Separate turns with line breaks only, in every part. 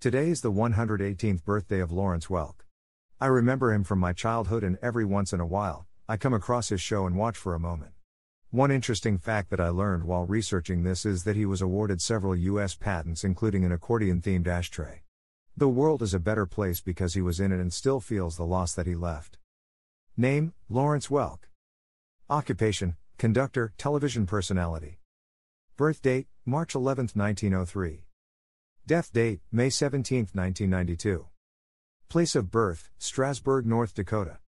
Today is the 118th birthday of Lawrence Welk. I remember him from my childhood, and every once in a while, I come across his show and watch for a moment. One interesting fact that I learned while researching this is that he was awarded several U.S. patents, including an accordion themed ashtray. The world is a better place because he was in it and still feels the loss that he left. Name Lawrence Welk. Occupation Conductor, television personality. Birth date March 11, 1903. Death date, May 17, 1992. Place of birth, Strasburg, North Dakota.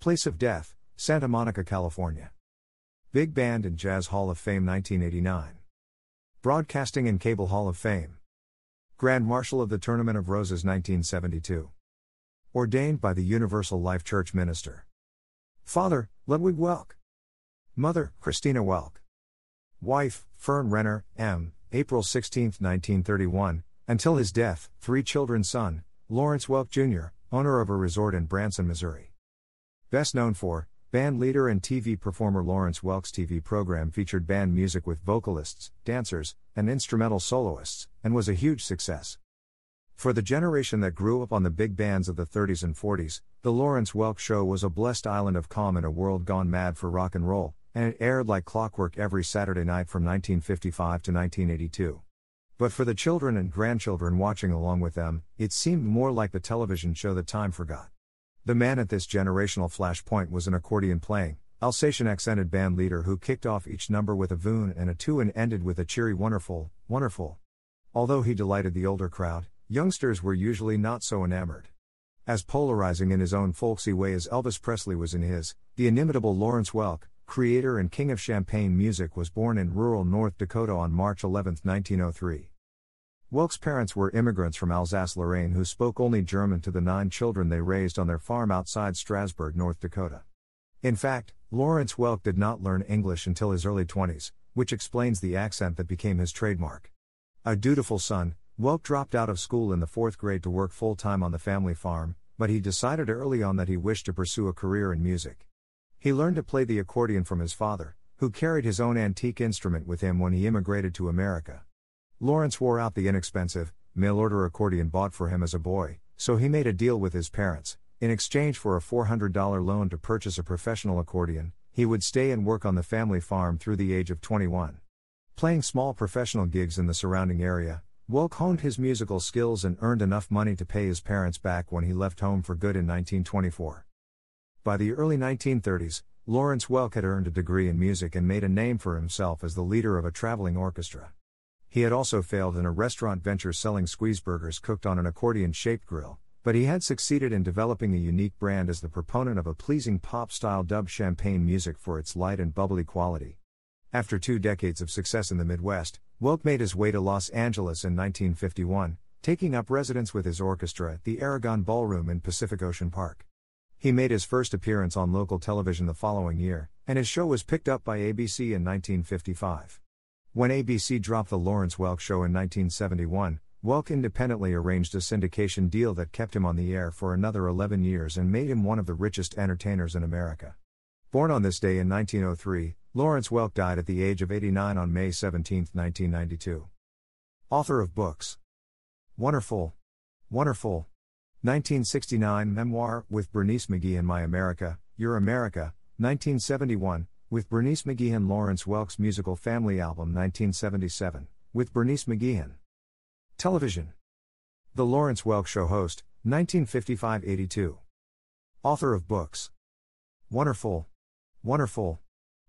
Place of death, Santa Monica, California. Big Band and Jazz Hall of Fame 1989. Broadcasting and Cable Hall of Fame. Grand Marshal of the Tournament of Roses 1972. Ordained by the Universal Life Church minister. Father, Ludwig Welk. Mother, Christina Welk. Wife, Fern Renner, M., April 16, 1931, until his death, three children son, Lawrence Welk Jr., owner of a resort in Branson, Missouri. Best known for, band leader and TV performer Lawrence Welk's TV program featured band music with vocalists, dancers, and instrumental soloists, and was a huge success. For the generation that grew up on the big bands of the 30s and 40s, The Lawrence Welk Show was a blessed island of calm in a world gone mad for rock and roll, and it aired like clockwork every Saturday night from 1955 to 1982. But for the children and grandchildren watching along with them, it seemed more like the television show that time forgot. The man at this generational flashpoint was an accordion playing, Alsatian accented band leader who kicked off each number with a voon and a two and ended with a cheery wonderful, wonderful. Although he delighted the older crowd, youngsters were usually not so enamored. As polarizing in his own folksy way as Elvis Presley was in his, the inimitable Lawrence Welk, creator and king of champagne music, was born in rural North Dakota on March 11, 1903. Welk's parents were immigrants from Alsace Lorraine who spoke only German to the nine children they raised on their farm outside Strasburg, North Dakota. In fact, Lawrence Welk did not learn English until his early 20s, which explains the accent that became his trademark. A dutiful son, Welk dropped out of school in the fourth grade to work full time on the family farm, but he decided early on that he wished to pursue a career in music. He learned to play the accordion from his father, who carried his own antique instrument with him when he immigrated to America. Lawrence wore out the inexpensive, mail order accordion bought for him as a boy, so he made a deal with his parents. In exchange for a $400 loan to purchase a professional accordion, he would stay and work on the family farm through the age of 21. Playing small professional gigs in the surrounding area, Welk honed his musical skills and earned enough money to pay his parents back when he left home for good in 1924. By the early 1930s, Lawrence Welk had earned a degree in music and made a name for himself as the leader of a traveling orchestra. He had also failed in a restaurant venture selling squeezeburgers cooked on an accordion shaped grill, but he had succeeded in developing a unique brand as the proponent of a pleasing pop style dub champagne music for its light and bubbly quality. After two decades of success in the Midwest, Welk made his way to Los Angeles in 1951, taking up residence with his orchestra at the Aragon Ballroom in Pacific Ocean Park. He made his first appearance on local television the following year, and his show was picked up by ABC in 1955. When ABC dropped The Lawrence Welk Show in 1971, Welk independently arranged a syndication deal that kept him on the air for another 11 years and made him one of the richest entertainers in America. Born on this day in 1903, Lawrence Welk died at the age of 89 on May 17, 1992. Author of books Wonderful, Wonderful, 1969 Memoir with Bernice McGeehan My America, Your America, 1971, with Bernice McGeehan Lawrence Welk's musical family album 1977, with Bernice McGee McGeehan. Television The Lawrence Welk Show host, 1955 82. Author of books Wonderful, Wonderful,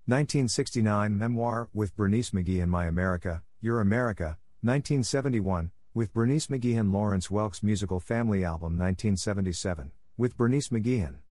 1969 Memoir with Bernice McGeehan My America, Your America, 1971, with Bernice McGeehan Lawrence Welk's musical family album 1977, with Bernice McGeehan.